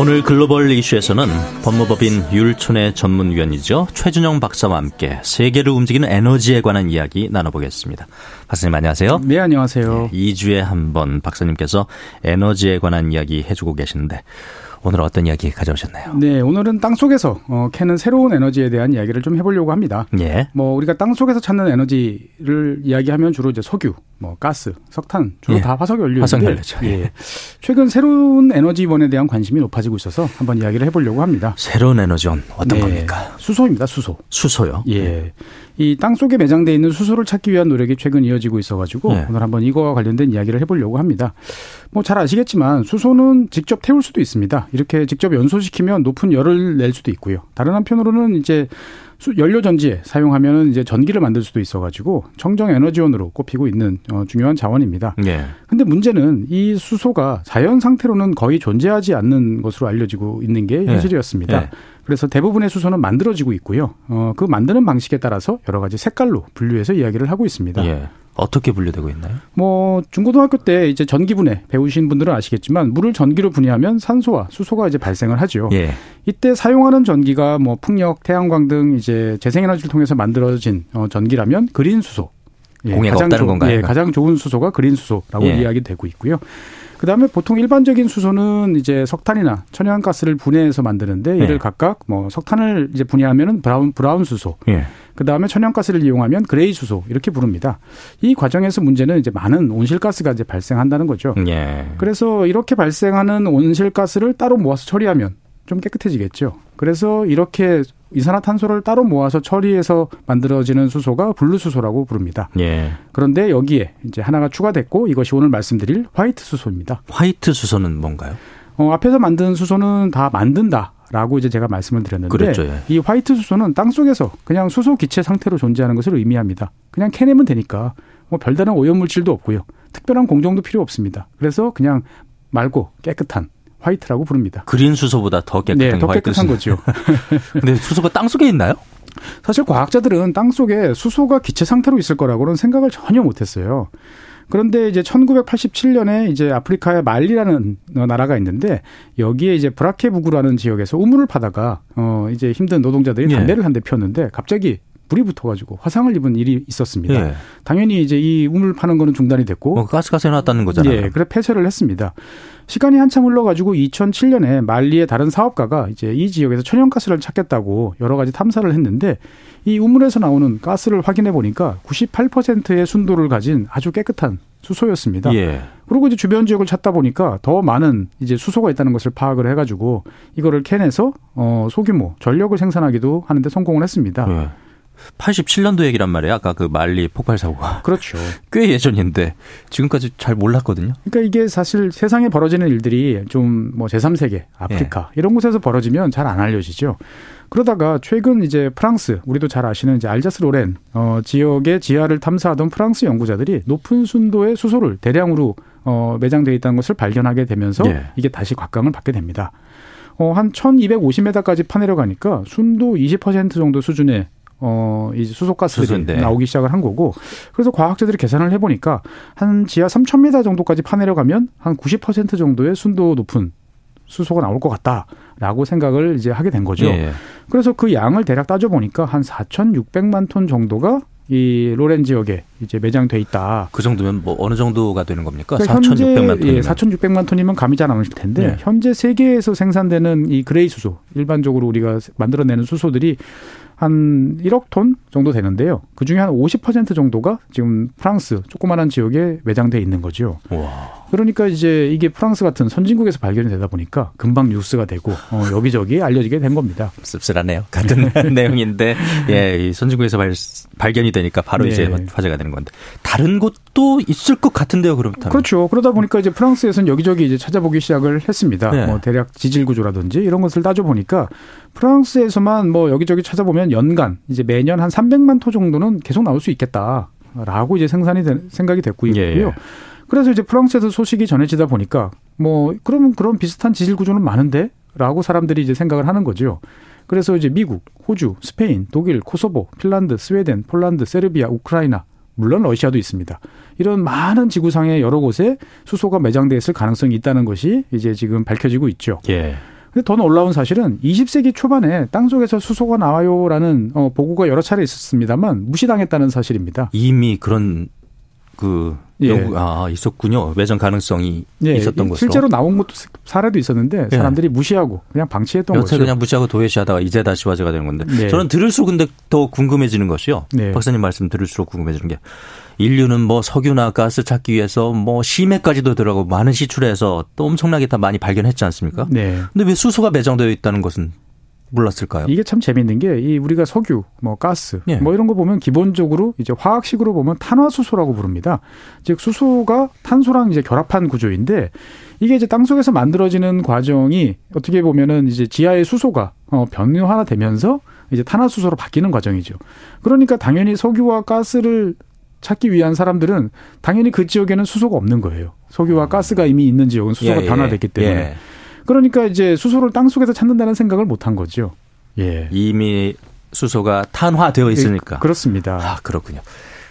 오늘 글로벌 이슈에서는 법무법인 율촌의 전문위원이죠. 최준영 박사와 함께 세계를 움직이는 에너지에 관한 이야기 나눠보겠습니다. 박사님 안녕하세요. 네, 안녕하세요. 네, 2주에 한 번 박사님께서 에너지에 관한 이야기 해주고 계시는데 오늘 어떤 이야기 가져오셨나요? 네, 오늘은 땅 속에서 어, 캐는 새로운 에너지에 대한 이야기를 좀 해보려고 합니다. 예. 뭐 우리가 땅 속에서 찾는 에너지를 이야기하면 주로 이제 석유, 뭐 가스, 석탄 주로 예. 다 화석 연료인데 화석 연료죠. 예. 최근 새로운 에너지원에 대한 관심이 높아지고 있어서 한번 이야기를 해보려고 합니다. 새로운 에너지원 어떤 네, 겁니까? 수소입니다, 수소. 수소요. 예. 이 땅 속에 매장돼 있는 수소를 찾기 위한 노력이 최근 이어지고 있어가지고 네. 오늘 한번 이거와 관련된 이야기를 해보려고 합니다. 뭐 잘 아시겠지만 수소는 직접 태울 수도 있습니다. 이렇게 직접 연소시키면 높은 열을 낼 수도 있고요. 다른 한편으로는 이제 수- 연료 전지에 사용하면 이제 전기를 만들 수도 있어가지고 청정 에너지원으로 꼽히고 있는 어, 중요한 자원입니다. 예. 근데 문제는 이 수소가 자연 상태로는 거의 존재하지 않는 것으로 알려지고 있는 게 현실이었습니다. 네. 그래서 대부분의 수소는 만들어지고 있고요. 어, 그 만드는 방식에 따라서 여러 가지 색깔로 분류해서 이야기를 하고 있습니다. 예. 어떻게 분류되고 있나요? 뭐 중고등학교 때 이제 전기 분해 배우신 분들은 아시겠지만 물을 전기로 분해하면 산소와 수소가 이제 발생을 하죠. 예. 이때 사용하는 전기가 뭐 풍력, 태양광 등 이제 재생에너지를 통해서 만들어진 어, 전기라면 그린 수소. 공해가 없다는 건가요? 예, 가장 좋은 수소가 그린 수소라고 예. 이야기되고 있고요. 그다음에 보통 일반적인 수소는 이제 석탄이나 천연가스를 분해해서 만드는데 이를 예. 각각 뭐 석탄을 이제 분해하면은 브라운 브라운 수소, 예. 그 다음에 천연가스를 이용하면 그레이 수소 이렇게 부릅니다. 이 과정에서 문제는 이제 많은 온실가스가 이제 발생한다는 거죠. 예. 그래서 이렇게 발생하는 온실가스를 따로 모아서 처리하면 좀 깨끗해지겠죠. 그래서 이렇게 이산화탄소를 따로 모아서 처리해서 만들어지는 수소가 블루수소라고 부릅니다. 예. 그런데 여기에 이제 하나가 추가됐고 이것이 오늘 말씀드릴 화이트 수소입니다. 화이트 수소는 뭔가요? 어, 앞에서 만든 수소는 다 만든다. 라고 이제 제가 말씀을 드렸는데 그랬죠, 예. 이 화이트 수소는 땅 속에서 그냥 수소 기체 상태로 존재하는 것을 의미합니다. 그냥 캐내면 되니까 뭐 별다른 오염 물질도 없고요. 특별한 공정도 필요 없습니다. 그래서 그냥 맑고 깨끗한 화이트라고 부릅니다. 그린 수소보다 더 깨끗한 네, 더 깨끗한 수소. 거죠. 근데 수소가 땅 속에 있나요? 사실 과학자들은 땅 속에 수소가 기체 상태로 있을 거라고는 생각을 전혀 못했어요. 그런데 이제 1987년에 이제 아프리카의 말리라는 어, 나라가 있는데 여기에 이제 브라케부구라는 지역에서 우물을 파다가 어 이제 힘든 노동자들이 예. 담배를 한대 피웠는데 갑자기 불이 붙어가지고 화상을 입은 일이 있었습니다. 예. 당연히 이제 이 우물 파는 거는 중단이 됐고 뭐 가스가스 해놨다는 거잖아요. 예, 그래 폐쇄를 했습니다. 시간이 한참 흘러가지고 2007년에 말리의 다른 사업가가 이제 이 지역에서 천연가스를 찾겠다고 여러 가지 탐사를 했는데 이 우물에서 나오는 가스를 확인해 보니까 98%의 순도를 가진 아주 깨끗한 수소였습니다. 예. 그리고 이제 주변 지역을 찾다 보니까 더 많은 이제 수소가 있다는 것을 파악을 해가지고 이거를 캐내서 어 소규모 전력을 생산하기도 하는데 성공을 했습니다. 예. 87년도 얘기란 말이에요. 아까 그 말리 폭발 사고가 그렇죠. 꽤 예전인데 지금까지 잘 몰랐거든요. 그러니까 이게 사실 세상에 벌어지는 일들이 좀 뭐 제3세계, 아프리카 이런 곳에서 벌어지면 잘 안 알려지죠. 그러다가 최근 이제 프랑스, 우리도 잘 아시는 이제 알자스 로렌 어, 지역의 지하를 탐사하던 프랑스 연구자들이 높은 순도의 수소를 대량으로 어, 매장되어 있다는 것을 발견하게 되면서 예. 이게 다시 곽강을 받게 됩니다. 어, 한 1250m까지 파내려가니까 순도 20% 정도 수준의 어, 이제 수소가스들이 수소인데. 나오기 시작을 한 거고, 그래서 과학자들이 계산을 해보니까 한 지하 3,000m 정도까지 파내려가면 한 90% 정도의 순도 높은 수소가 나올 것 같다라고 생각을 이제 하게 된 거죠. 예. 그래서 그 양을 대략 따져 보니까 한 4,600만 톤 정도가 이 로렌 지역에 이제 매장돼 있다. 그 정도면 뭐 어느 정도가 되는 겁니까? 그러니까 현재 4,600만 톤이면. 예, 4,600만 톤이면 감이 잘 안 오실 텐데 네. 현재 세계에서 생산되는 이 그레이 수소 일반적으로 우리가 만들어내는 수소들이 한 1억 톤 정도 되는데요. 그 중에 한 50% 정도가 지금 프랑스 조그마한 지역에 매장돼 있는 거죠. 와. 그러니까 이제 이게 프랑스 같은 선진국에서 발견이 되다 보니까 금방 뉴스가 되고 어, 여기저기 알려지게 된 겁니다. 씁쓸하네요. 같은 내용인데 예, 이 선진국에서 발, 발견이 되니까 바로 네. 이제 화제가 되는 건데 다른 곳도 있을 것 같은데요, 그렇다면. 그렇죠. 그러다 보니까 이제 프랑스에서는 여기저기 이제 찾아보기 시작을 했습니다. 네. 뭐 대략 지질 구조라든지 이런 것을 따져 보니까 프랑스에서만 뭐 여기저기 찾아보면 연간 이제 매년 한 300만 톤 정도는 계속 나올 수 있겠다라고 이제 생산이 된, 생각이 됐고 있고요. 예, 예. 그래서 이제 프랑스에서 소식이 전해지다 보니까 뭐 그러면 그런 비슷한 지질 구조는 많은데 라고 사람들이 이제 생각을 하는 거죠. 그래서 이제 미국, 호주, 스페인, 독일, 코소보, 핀란드, 스웨덴, 폴란드, 세르비아, 우크라이나 물론 러시아도 있습니다. 이런 많은 지구상의 여러 곳에 수소가 매장돼 있을 가능성이 있다는 것이 이제 지금 밝혀지고 있죠. 예. 근데 더 놀라운 사실은 20세기 초반에 땅속에서 수소가 나와요라는 어, 보고가 여러 차례 있었습니다만 무시당했다는 사실입니다. 이미 그런 그 예. 연구 아 있었군요. 외전 가능성이 예, 있었던 것으로. 실제로 나온 것도 사례도 있었는데 예. 사람들이 무시하고 그냥 방치했던 거죠. 그냥 무시하고 도외시하다가 이제 다시 화제가 되는 건데 네. 저는 들을수록 근데 더 궁금해지는 것이요. 네. 박사님 말씀 들을수록 궁금해지는 게 인류는 뭐 석유나 가스 찾기 위해서 뭐 심해까지도 들어가고 많은 시출해서 또 엄청나게 다 많이 발견했지 않습니까? 네. 근데 왜 수소가 매장되어 있다는 것은 몰랐을까요? 이게 참 재밌는 게 이 우리가 석유, 뭐 가스, 예. 뭐 이런 거 보면 기본적으로 이제 화학식으로 보면 탄화수소라고 부릅니다. 즉 수소가 탄소랑 이제 결합한 구조인데 이게 이제 땅 속에서 만들어지는 과정이 어떻게 보면은 이제 지하의 수소가 어 변화되면서 이제 탄화수소로 바뀌는 과정이죠. 그러니까 당연히 석유와 가스를 찾기 위한 사람들은 당연히 그 지역에는 수소가 없는 거예요. 석유와 가스가 이미 있는 지역은 수소가 예, 예, 변화됐기 때문에. 예. 그러니까 이제 수소를 땅 속에서 찾는다는 생각을 못 한 거죠. 예. 이미 수소가 탄화되어 있으니까. 그렇습니다. 아, 그렇군요.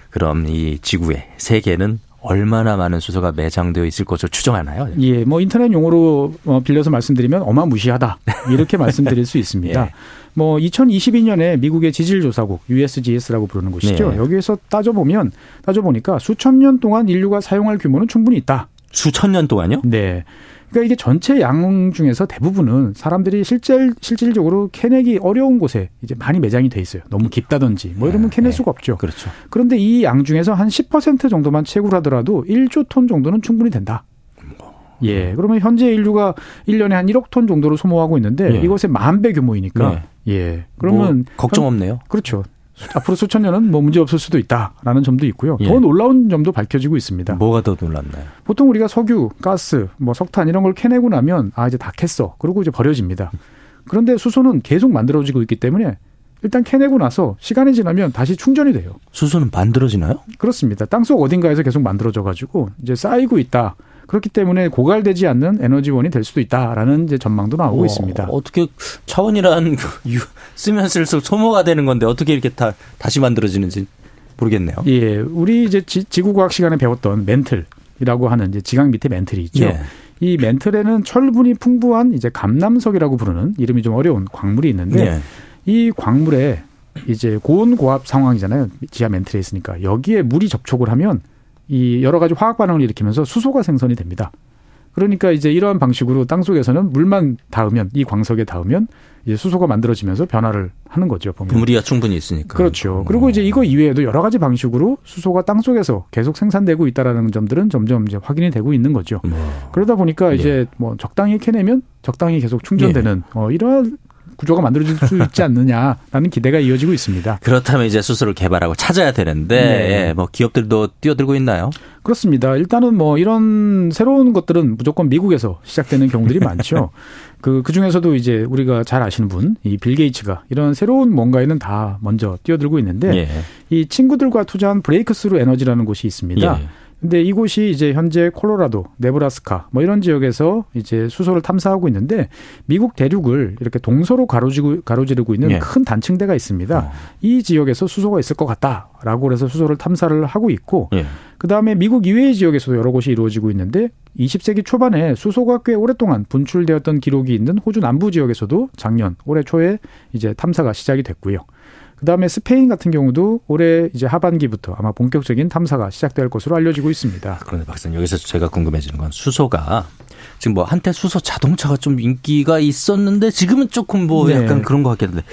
그럼 이 지구의 세계는 얼마나 많은 수소가 매장되어 있을 것으로 추정하나요? 예, 뭐 인터넷 용어로 어, 빌려서 말씀드리면 어마무시하다 이렇게 말씀드릴 수 있습니다. 예. 뭐 2022년에 미국의 지질조사국 USGS라고 부르는 곳이죠. 네. 여기에서 따져 보면 따져 보니까 수천 년 동안 인류가 사용할 규모는 충분히 있다. 수천 년 동안요? 네. 그러니까 이게 전체 양 중에서 대부분은 사람들이 실질 실질적으로 캐내기 어려운 곳에 이제 많이 매장이 돼 있어요. 너무 깊다든지 뭐 이러면 네, 캐낼 네. 수가 없죠. 그렇죠. 그런데 이 양 중에서 한 10% 정도만 채굴 하더라도 1조 톤 정도는 충분히 된다. 예. 그러면 현재 인류가 1년에 한 1억 톤 정도로 소모하고 있는데 예. 이것의 만배 규모이니까 네. 예. 그러면 뭐 걱정 없네요. 그렇죠. 앞으로 수천 년은 뭐 문제 없을 수도 있다라는 점도 있고요. 예. 더 놀라운 점도 밝혀지고 있습니다. 뭐가 더 놀랐나요? 보통 우리가 석유, 가스, 뭐 석탄 이런 걸 캐내고 나면 아 이제 다 캤어. 그리고 이제 버려집니다. 그런데 수소는 계속 만들어지고 있기 때문에 일단 캐내고 나서 시간이 지나면 다시 충전이 돼요. 수소는 만들어지나요? 그렇습니다. 땅속 어딘가에서 계속 만들어져 가지고 이제 쌓이고 있다. 그렇기 때문에 고갈되지 않는 에너지원이 될 수도 있다라는 이제 전망도 나오고 어, 있습니다. 어떻게 차원이란 그 유- 쓰면 쓸수록 소모가 되는 건데 어떻게 이렇게 다 다시 만들어지는지 모르겠네요. 예, 우리 이제 지, 지구과학 시간에 배웠던 멘틀이라고 하는 이제 지강 밑에 멘틀이 있죠. 예. 이 멘틀에는 철분이 풍부한 이제 감남석이라고 부르는 이름이 좀 어려운 광물이 있는데 예. 이 광물에 이제 고온 고압 상황이잖아요. 지하 멘틀에 있으니까 여기에 물이 접촉을 하면 이 여러 가지 화학 반응을 일으키면서 수소가 생성이 됩니다. 그러니까 이제 이러한 방식으로 땅 속에서는 물만 닿으면 이 광석에 닿으면 이제 수소가 만들어지면서 변화를 하는 거죠. 보면. 그물이가 충분히 있으니까. 그렇죠. 그리고 이제 이거 이외에도 여러 가지 방식으로 수소가 땅 속에서 계속 생산되고 있다라는 점들은 점점 이제 확인이 되고 있는 거죠. 뭐. 그러다 보니까 예. 이제 뭐 적당히 캐내면 적당히 계속 충전되는 어 이러한 구조가 만들어질 수 있지 않느냐라는 기대가 이어지고 있습니다. 그렇다면 이제 수소를 개발하고 찾아야 되는데 네. 예, 뭐 기업들도 뛰어들고 있나요? 그렇습니다. 일단은 뭐 이런 새로운 것들은 무조건 미국에서 시작되는 경우들이 많죠. 그, 그 중에서도 이제 우리가 잘 아시는 분, 이 빌 게이츠가 이런 새로운 뭔가에는 다 먼저 뛰어들고 있는데 예. 이 친구들과 투자한 브레이크스루 에너지라는 곳이 있습니다. 예. 근데 이곳이 이제 현재 콜로라도, 네브라스카 뭐 이런 지역에서 이제 수소를 탐사하고 있는데 미국 대륙을 이렇게 동서로 가로지고 가로지르고 있는 예. 큰 단층대가 있습니다. 어. 이 지역에서 수소가 있을 것 같다라고 해서 수소를 탐사를 하고 있고 예. 그다음에 미국 이외의 지역에서도 여러 곳이 이루어지고 있는데 20세기 초반에 수소가 꽤 오랫동안 분출되었던 기록이 있는 호주 남부 지역에서도 작년 올해 초에 이제 탐사가 시작이 됐고요. 그다음에 스페인 같은 경우도 올해 이제 하반기부터 아마 본격적인 탐사가 시작될 것으로 알려지고 있습니다. 그런데 박사님 여기서 제가 궁금해지는 건 수소가 지금 뭐 한때 수소 자동차가 좀 인기가 있었는데 지금은 조금 뭐 네. 약간 그런 것 같겠는데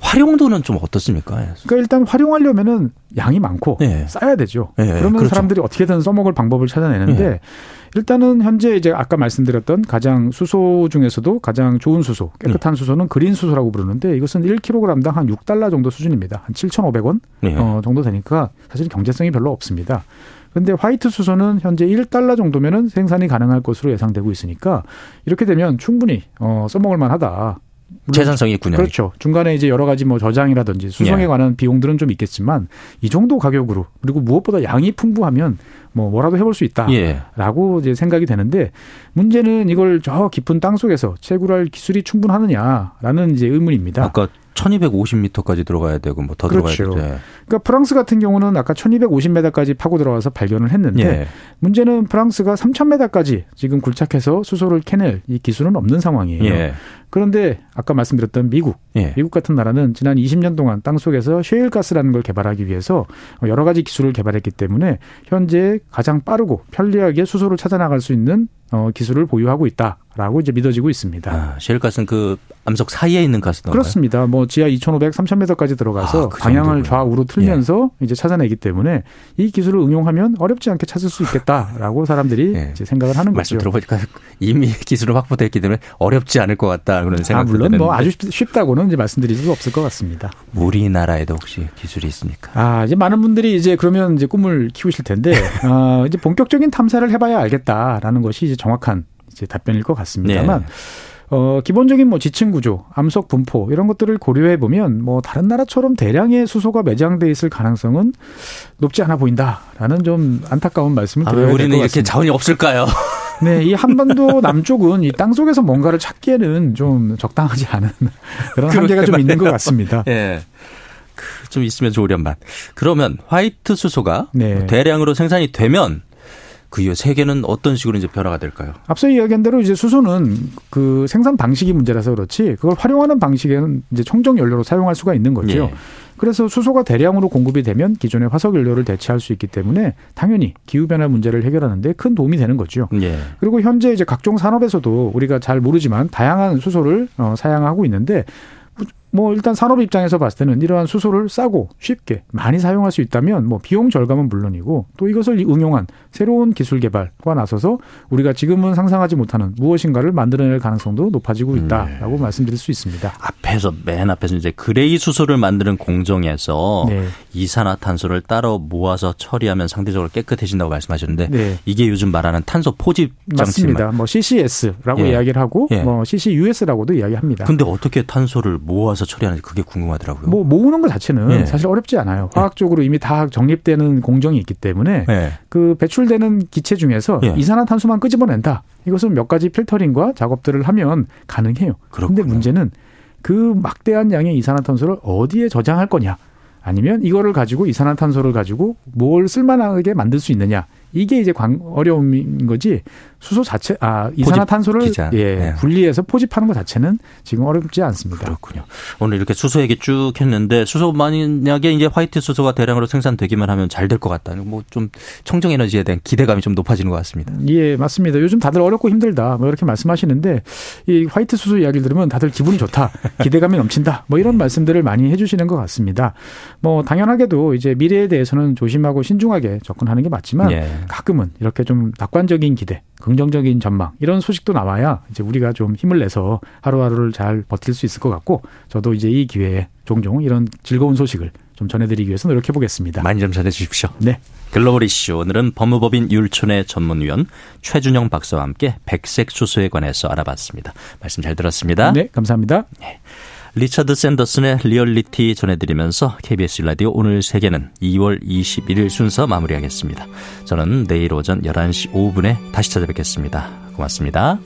활용도는 좀 어떻습니까? 그러니까 일단 활용하려면은 양이 많고 네. 쌓아야 되죠. 네, 그러면 그렇죠. 사람들이 어떻게든 써먹을 방법을 찾아내는데 네. 일단은 현재 이제 아까 말씀드렸던 가장 수소 중에서도 가장 좋은 수소, 깨끗한 네. 수소는 그린 수소라고 부르는데 이것은 1kg당 한 6달러 정도 수준입니다. 한 7,500원 네. 어, 정도 되니까 사실 경제성이 별로 없습니다. 그런데 화이트 수소는 현재 1달러 정도면은 생산이 가능할 것으로 예상되고 있으니까 이렇게 되면 충분히 어, 써먹을 만하다. 재산성이 있군요. 그렇죠. 중간에 이제 여러 가지 뭐 저장이라든지 수송에 예. 관한 비용들은 좀 있겠지만 이 정도 가격으로 그리고 무엇보다 양이 풍부하면 뭐 뭐라도 해볼 수 예. 있다라고 이제 생각이 되는데 문제는 이걸 저 깊은 땅 속에서 채굴할 기술이 충분하느냐라는 이제 의문입니다. 아까 1250m까지 들어가야 되고 뭐더 그렇죠. 들어가야 돼. 그러니까 프랑스 같은 경우는 아까 1250m까지 파고 들어와서 발견을 했는데 예. 문제는 프랑스가 3000m까지 지금 굴착해서 수소를 캐낼 이 기술은 없는 상황이에요. 예. 그런데 아까 말씀드렸던 미국, 예. 미국 같은 나라는 지난 20년 동안 땅 속에서 셰일 가스라는 걸 개발하기 위해서 여러 가지 기술을 개발했기 때문에 현재 가장 빠르고 편리하게 수소를 찾아 나갈 수 있는 어, 기술을 보유하고 있다라고 이제 믿어지고 있습니다. 아, 셰일가스는 그 암석 사이에 있는 가스인가요? 그렇습니다. 뭐 지하 2,500, 3,000m까지 들어가서 아, 그 방향을. 예. 좌우로 틀면서 이제 찾아내기 때문에 이 기술을 응용하면 어렵지 않게 찾을 수 있겠다라고 사람들이 예. 이제 생각을 하는 말씀 거죠. 들어보니까 이미 기술은 확보됐기 때문에 어렵지 않을 것 같다 그런 아, 생각도 물론 드는데 뭐 아주 쉽- 쉽다고는 이제 말씀드릴 수 없을 것 같습니다. 우리나라에도 혹시 기술이 있습니까? 아, 이제 많은 분들이 이제 그러면 이제 꿈을 키우실 텐데, 어, 이제 본격적인 탐사를 해봐야 알겠다라는 것이 이제 정확한 이제 답변일 것 같습니다만, 네. 어, 기본적인 뭐 지층 구조, 암석 분포 이런 것들을 고려해 보면 뭐 다른 나라처럼 대량의 수소가 매장돼 있을 가능성은 높지 않아 보인다라는 좀 안타까운 말씀을 아, 왜 드려야 될 우리는 것 이렇게. 자원이 없을까요? 네, 이 한반도 남쪽은 이 땅 속에서 뭔가를 찾기에는 좀 적당하지 않은 그런 한계가 좀 있는 것 같습니다. 예. 그, 좀 있으면 좋으련만. 그러면 화이트 수소가 네. 뭐 대량으로 생산이 되면 그 이후 세계는 어떤 식으로 이제 변화가 될까요? 앞서 이야기한 대로 이제 수소는 그 생산 방식이 문제라서 그렇지 그걸 활용하는 방식에는 이제 청정 연료로 사용할 수가 있는 거죠. 예. 그래서 수소가 대량으로 공급이 되면 기존의 화석 연료를 대체할 수 있기 때문에 당연히 기후 변화 문제를 해결하는데 큰 도움이 되는 거죠. 예. 그리고 현재 이제 각종 산업에서도 우리가 잘 모르지만 다양한 수소를 어, 사용하고 있는데 뭐 일단 산업 입장에서 봤을 때는 이러한 수소를 싸고 쉽게 많이 사용할 수 있다면 뭐 비용 절감은 물론이고 또 이것을 응용한 새로운 기술 개발과 나서서 우리가 지금은 상상하지 못하는 무엇인가를 만들어낼 가능성도 높아지고 있다라고 말씀드릴 수 있습니다. 앞에서 맨 앞에서 이제 그레이 수소를 만드는 공정에서 네. 이산화탄소를 따로 모아서 처리하면 상대적으로 깨끗해진다고 말씀하셨는데 네. 이게 요즘 말하는 탄소 포집 장치 맞습니다. 뭐 CCS라고 예. 이야기를 하고 예. 뭐 CCUS라고도 이야기합니다. 근데 어떻게 탄소를 모아서 처리하는지 그게 궁금하더라고요. 뭐 모으는 것 자체는 예. 사실 어렵지 않아요. 화학적으로 이미 다 정립되는 공정이 있기 때문에 예. 그 배출되는 기체 중에서 예. 이산화탄소만 끄집어낸다. 이것은 몇 가지 필터링과 작업들을 하면 가능해요. 그런데. 문제는 그 막대한 양의 이산화탄소를 어디에 저장할 거냐? 아니면 이거를 가지고 이산화탄소를 가지고 뭘 쓸만하게 만들 수 있느냐? 이게 이제 광, 어려움인 거지. 수소 자체 아 이산화탄소를 기자. 예, 예. 분리해서 포집하는 것 자체는 지금 어렵지 않습니다. 그렇군요. 오늘 이렇게 수소 얘기 쭉 했는데 수소 만약에 이제 화이트 수소가 대량으로 생산되기만 하면 잘 될 것 같다. 뭐좀 청정 에너지에 대한 기대감이 좀 높아지는 것 같습니다. 예, 맞습니다. 요즘 다들 어렵고 힘들다. 뭐 이렇게 말씀하시는데 이 화이트 수소 이야기를 들으면 다들 기분이 좋다. 기대감이 넘친다. 뭐 이런 말씀들을 많이 해 주시는 것 같습니다. 뭐 당연하게도 이제 미래에 대해서는 조심하고 신중하게 접근하는 게 맞지만 예. 가끔은 이렇게 좀 낙관적인 기대, 긍정적인 전망 이런 소식도 나와야 이제 우리가 좀 힘을 내서 하루하루를 잘 버틸 수 있을 것 같고 저도 이제 이 기회에 종종 이런 즐거운 소식을 좀 전해드리기 위해서 노력해 보겠습니다. 많이 좀 전해 주십시오. 네. 글로벌 이슈 오늘은 법무법인 율촌의 전문위원 최준영 박사와 함께 백색 수소에 관해서 알아봤습니다. 말씀 잘 들었습니다. 네, 감사합니다. 리처드 샌더슨의 리얼리티 전해드리면서 KBS 라디오 오늘 세계는 2월 21일 순서 마무리하겠습니다. 저는 내일 오전 11시 5분에 다시 찾아뵙겠습니다. 고맙습니다.